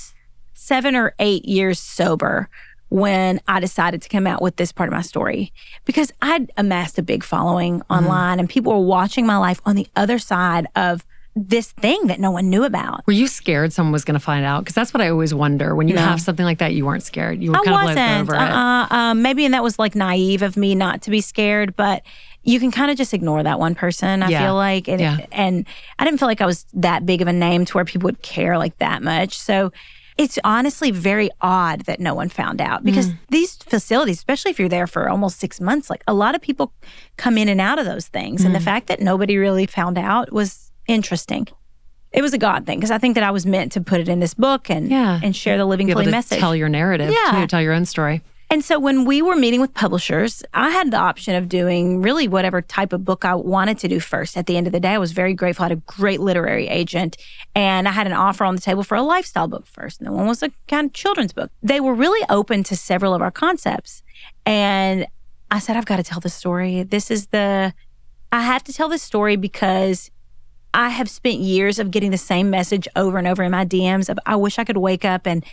seven or eight years sober when I decided to come out with this part of my story because I'd amassed a big following mm-hmm. online and people were watching my life on the other side of this thing that no one knew about. Were you scared someone was going to find out? Because that's what I always wonder. When you no. have something like that, you weren't scared. You were I kind wasn't. of like over uh-uh. it. Um, maybe, and that was like naive of me not to be scared, but you can kind of just ignore that one person. I yeah. feel like, and, yeah. and I didn't feel like I was that big of a name to where people would care like that much. So it's honestly very odd that no one found out because mm. these facilities, especially if you're there for almost six months, like a lot of people come in and out of those things. Mm. And the mm. fact that nobody really found out was interesting. It was a God thing because I think that I was meant to put it in this book and yeah. and share the living Be fully message. Tell your narrative, yeah. Too, tell your own story. And so when we were meeting with publishers, I had the option of doing really whatever type of book I wanted to do first. At the end of the day, I was very grateful. I had a great literary agent and I had an offer on the table for a lifestyle book first. And the one was a kind of children's book. They were really open to several of our concepts. And I said, I've got to tell the story. This is the, I have to tell this story because I have spent years of getting the same message over and over in my DMs of I wish I could wake up and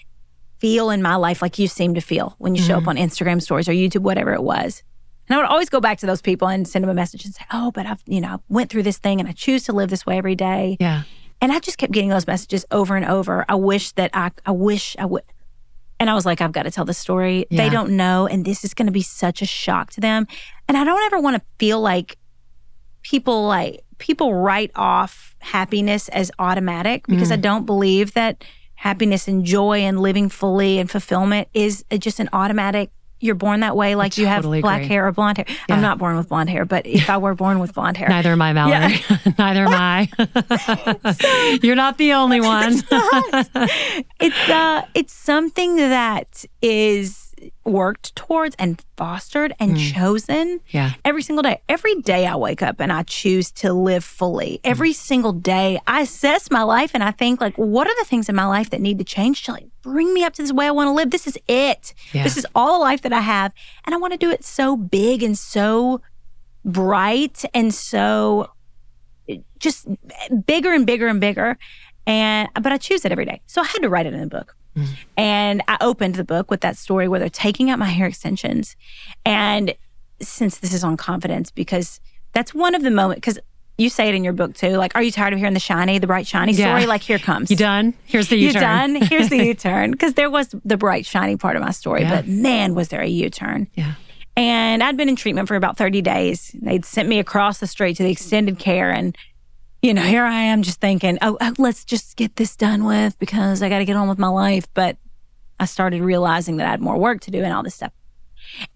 feel in my life like you seem to feel when you mm-hmm. show up mm-hmm. on Instagram stories or YouTube, whatever it was. And I would always go back to those people and send them a message and say, "Oh, but I've you know went through this thing and I choose to live this way every day." Yeah. And I just kept getting those messages over and over. I wish that I, I wish I would. And I was like, I've got to tell the story. Yeah. They don't know, and this is going to be such a shock to them. And I don't ever want to feel like people like people write off happiness as automatic because mm. I don't believe that happiness and joy and living fully and fulfillment is just an automatic you're born that way like you have black agree. hair or blonde hair. Yeah. I'm not born with blonde hair, but if I were born with blonde hair. Neither am I, Mallory. Yeah. Neither am I. so, you're not the only one. it's, it's uh it's something that is worked towards and fostered and mm. chosen yeah. every single day. Every day I wake up and I choose to live fully. Mm. Every single day I assess my life and I think like, what are the things in my life that need to change to like bring me up to this way I want to live? This is it. Yeah. This is all the life that I have. And I want to do it so big and so bright and so just bigger and bigger and bigger. And but I choose it every day. So I had to write it in a book. And I opened the book with that story where they're taking out my hair extensions. And since this is on confidence, because that's one of the moments, because you say it in your book too. Like, are you tired of hearing the shiny, the bright shiny yeah. story? Like, here comes. You done? Here's the U turn. You done? Here's the U turn. Because there was the bright shiny part of my story, yeah. but man, was there a U turn. Yeah. And I'd been in treatment for about 30 days. They'd sent me across the street to the extended care. And you know, here I am just thinking, oh, oh let's just get this done with because I got to get on with my life. But I started realizing that I had more work to do and all this stuff.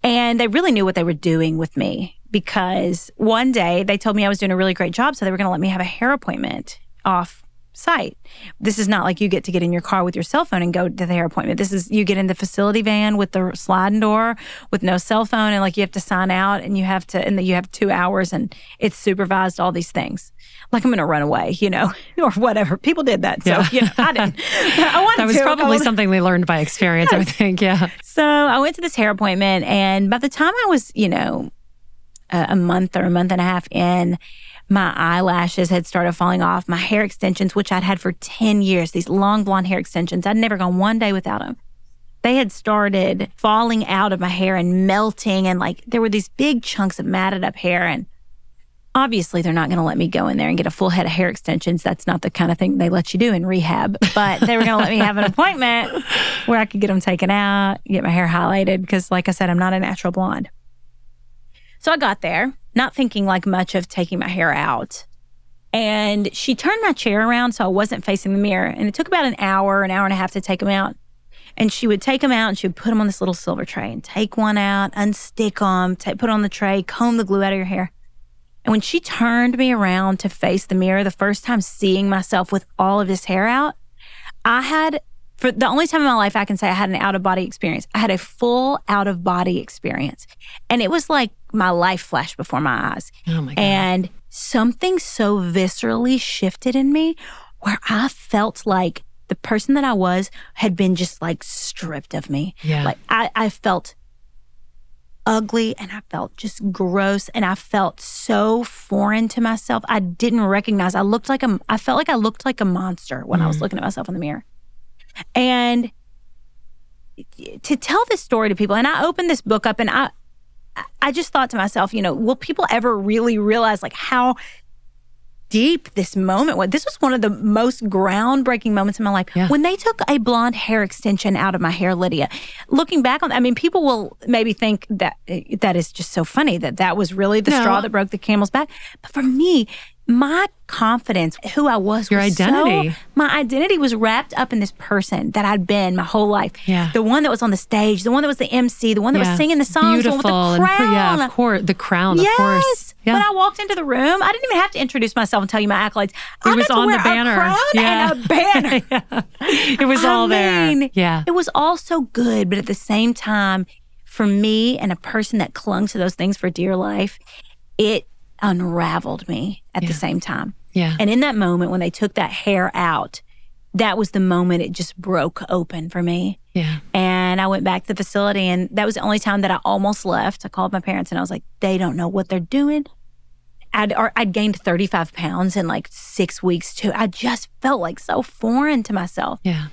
And they really knew what they were doing with me because one day they told me I was doing a really great job. So they were going to let me have a hair appointment off site. This is not like you get to get in your car with your cell phone and go to the hair appointment. This is you get in the facility van with the sliding door with no cell phone and like you have to sign out and you have to and you have 2 hours and it's supervised all these things. Like I'm going to run away, you know, or whatever. People did that. So, yeah. you know, I didn't. I wanted That was to. probably something they learned by experience, yes. I think. Yeah. So, I went to this hair appointment and by the time I was, you know, a, a month or a month and a half in, my eyelashes had started falling off, my hair extensions, which I'd had for 10 years, these long blonde hair extensions. I'd never gone one day without them. They had started falling out of my hair and melting, and like there were these big chunks of matted up hair. And obviously, they're not going to let me go in there and get a full head of hair extensions. That's not the kind of thing they let you do in rehab. But they were going to let me have an appointment where I could get them taken out, get my hair highlighted, because, like I said, I'm not a natural blonde. So I got there not thinking like much of taking my hair out. And she turned my chair around so I wasn't facing the mirror. And it took about an hour, an hour and a half to take them out. And she would take them out and she would put them on this little silver tray and take one out, unstick them, take, put on the tray, comb the glue out of your hair. And when she turned me around to face the mirror, the first time seeing myself with all of this hair out, I had for the only time in my life I can say I had an out of body experience. I had a full out of body experience. And it was like my life flashed before my eyes. Oh my God. And something so viscerally shifted in me where I felt like the person that I was had been just like stripped of me. Yeah. Like I, I felt ugly and I felt just gross and I felt so foreign to myself. I didn't recognize. I looked like a I felt like I looked like a monster when mm. I was mm. looking at myself in the mirror. And to tell this story to people, and I opened this book up and I, I just thought to myself, you know, will people ever really realize like how deep this moment was? This was one of the most groundbreaking moments in my life. Yeah. When they took a blonde hair extension out of my hair, Lydia, looking back on, I mean, people will maybe think that that is just so funny that that was really the no. straw that broke the camel's back. But for me, my confidence, who I was, your was identity. So, my identity was wrapped up in this person that I'd been my whole life. Yeah. The one that was on the stage, the one that was the MC, the one that yeah. was singing the songs, Beautiful. the one with the crown. And, yeah, of course, the crown, yes. of course. Yeah. When I walked into the room, I didn't even have to introduce myself and tell you my accolades. It I was on the banner. yeah. and a banner. yeah. It was all mean, there. Yeah. It was all so good, but at the same time, for me and a person that clung to those things for dear life, it unraveled me at yeah. the same time. Yeah. And in that moment, when they took that hair out, that was the moment it just broke open for me. Yeah. And I went back to the facility, and that was the only time that I almost left. I called my parents and I was like, they don't know what they're doing. I'd, or I'd gained 35 pounds in like six weeks too. I just felt like so foreign to myself. Yeah.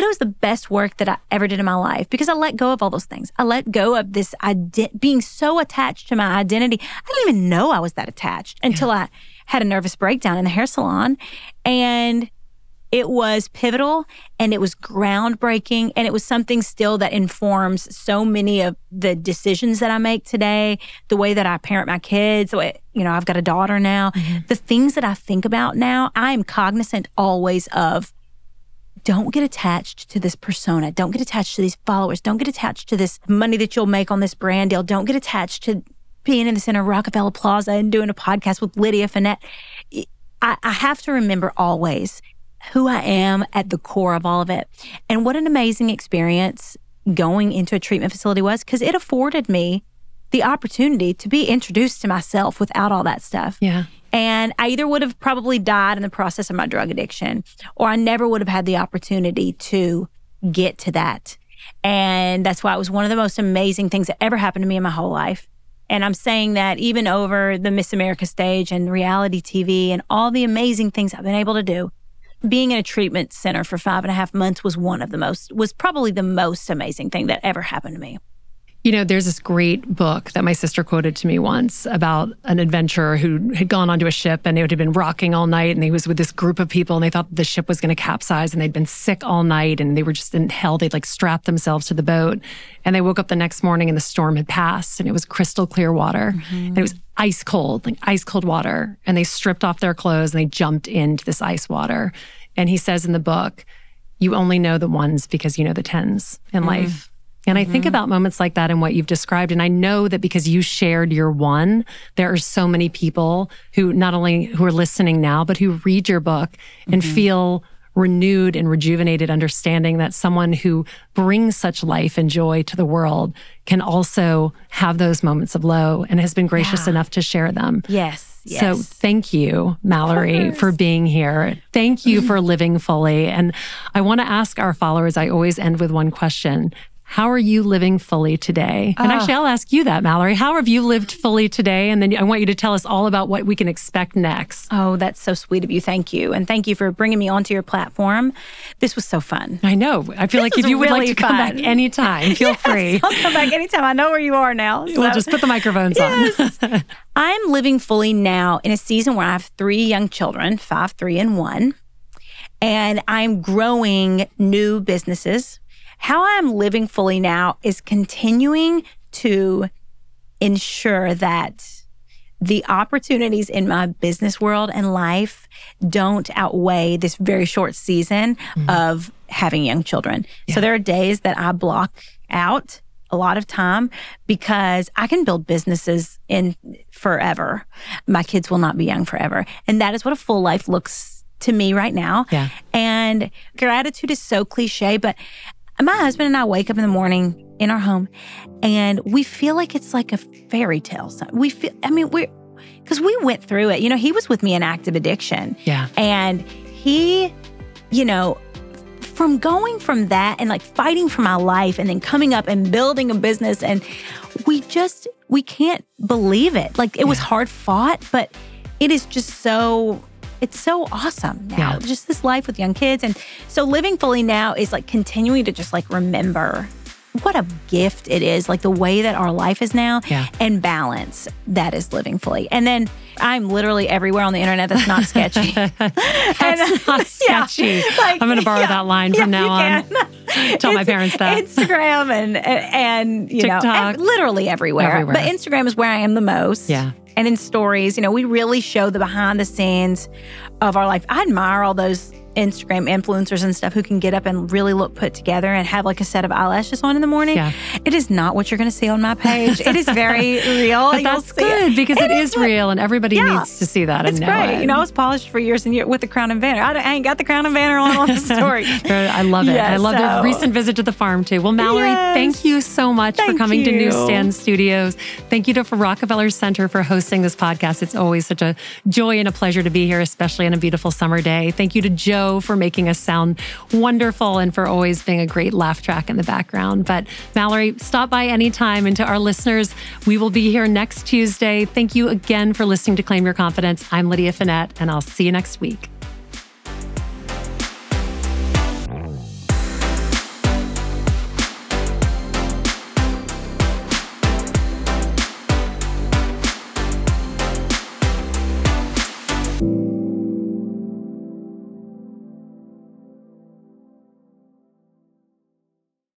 But it was the best work that I ever did in my life because I let go of all those things. I let go of this ide- being so attached to my identity. I didn't even know I was that attached until yeah. I had a nervous breakdown in the hair salon. And it was pivotal and it was groundbreaking and it was something still that informs so many of the decisions that I make today, the way that I parent my kids, the way, you know, I've got a daughter now, mm-hmm. the things that I think about now, I am cognizant always of don't get attached to this persona. Don't get attached to these followers. Don't get attached to this money that you'll make on this brand deal. Don't get attached to being in the center of Rockefeller Plaza and doing a podcast with Lydia Fenet. I, I have to remember always who I am at the core of all of it. And what an amazing experience going into a treatment facility was because it afforded me the opportunity to be introduced to myself without all that stuff. Yeah. And I either would have probably died in the process of my drug addiction or I never would have had the opportunity to get to that. And that's why it was one of the most amazing things that ever happened to me in my whole life. And I'm saying that even over the Miss America stage and reality TV and all the amazing things I've been able to do, being in a treatment center for five and a half months was one of the most, was probably the most amazing thing that ever happened to me. You know, there's this great book that my sister quoted to me once about an adventurer who had gone onto a ship and it had been rocking all night. And he was with this group of people and they thought the ship was going to capsize and they'd been sick all night and they were just in hell. They'd like strapped themselves to the boat. And they woke up the next morning and the storm had passed and it was crystal clear water. Mm-hmm. And it was ice cold, like ice cold water. And they stripped off their clothes and they jumped into this ice water. And he says in the book, you only know the ones because you know the tens in mm-hmm. life. And mm-hmm. I think mm-hmm. about moments like that and what you've described. And I know that because you shared your one, there are so many people who not only who are listening now, but who read your book and mm-hmm. feel renewed and rejuvenated understanding that someone who brings such life and joy to the world can also have those moments of low and has been gracious yeah. enough to share them. Yes. Yes. So thank you, Mallory, for being here. Thank you for living fully. And I want to ask our followers, I always end with one question. How are you living fully today? And ah. actually, I'll ask you that, Mallory. How have you lived fully today? And then I want you to tell us all about what we can expect next. Oh, that's so sweet of you. Thank you. And thank you for bringing me onto your platform. This was so fun. I know. I feel this like if you would like to fun. come back anytime, feel yes, free. I'll come back anytime. I know where you are now. So. We'll just put the microphones yes. on. I'm living fully now in a season where I have three young children five, three, and one. And I'm growing new businesses how I'm living fully now is continuing to ensure that the opportunities in my business world and life don't outweigh this very short season mm-hmm. of having young children. Yeah. So there are days that I block out a lot of time because I can build businesses in forever. My kids will not be young forever. And that is what a full life looks to me right now. Yeah. And gratitude is so cliche, but my husband and I wake up in the morning in our home and we feel like it's like a fairy tale. We feel, I mean, we're, because we went through it. You know, he was with me in active addiction. Yeah. And he, you know, from going from that and like fighting for my life and then coming up and building a business and we just we can't believe it. Like it yeah. was hard fought, but it is just so it's so awesome now. Yeah. Just this life with young kids. And so living fully now is like continuing to just like remember what a gift it is, like the way that our life is now yeah. and balance that is living fully. And then I'm literally everywhere on the internet that's not sketchy. that's and, not sketchy. Yeah, like, I'm going to borrow yeah, that line from now on. Tell my parents that. Instagram and, and you TikTok. know, and literally everywhere. everywhere. But Instagram is where I am the most. Yeah and in stories, you know, we really show the behind the scenes of our life. I admire all those Instagram influencers and stuff who can get up and really look put together and have like a set of eyelashes on in the morning. Yeah. It is not what you're going to see on my page. it is very real. But that's good because it, it is, is real and everybody yeah, needs to see that. It's and great. It. You know, I was polished for years and years with the crown and banner. I, I, ain't got the crown and banner on on the story. I love it. Yeah, I love so. the recent visit to the farm too. Well, Mallory, yes. thank you so much thank for coming you. to Newsstand Studios. Thank you to Rockefeller Center for hosting this podcast. It's always such a joy and a pleasure to be here, especially on a beautiful summer day. Thank you to Joe for making us sound wonderful and for always being a great laugh track in the background. But Mallory, stop by anytime. And to our listeners, we will be here next Tuesday. Thank you again for listening to Claim Your Confidence. I'm Lydia Fenet, and I'll see you next week.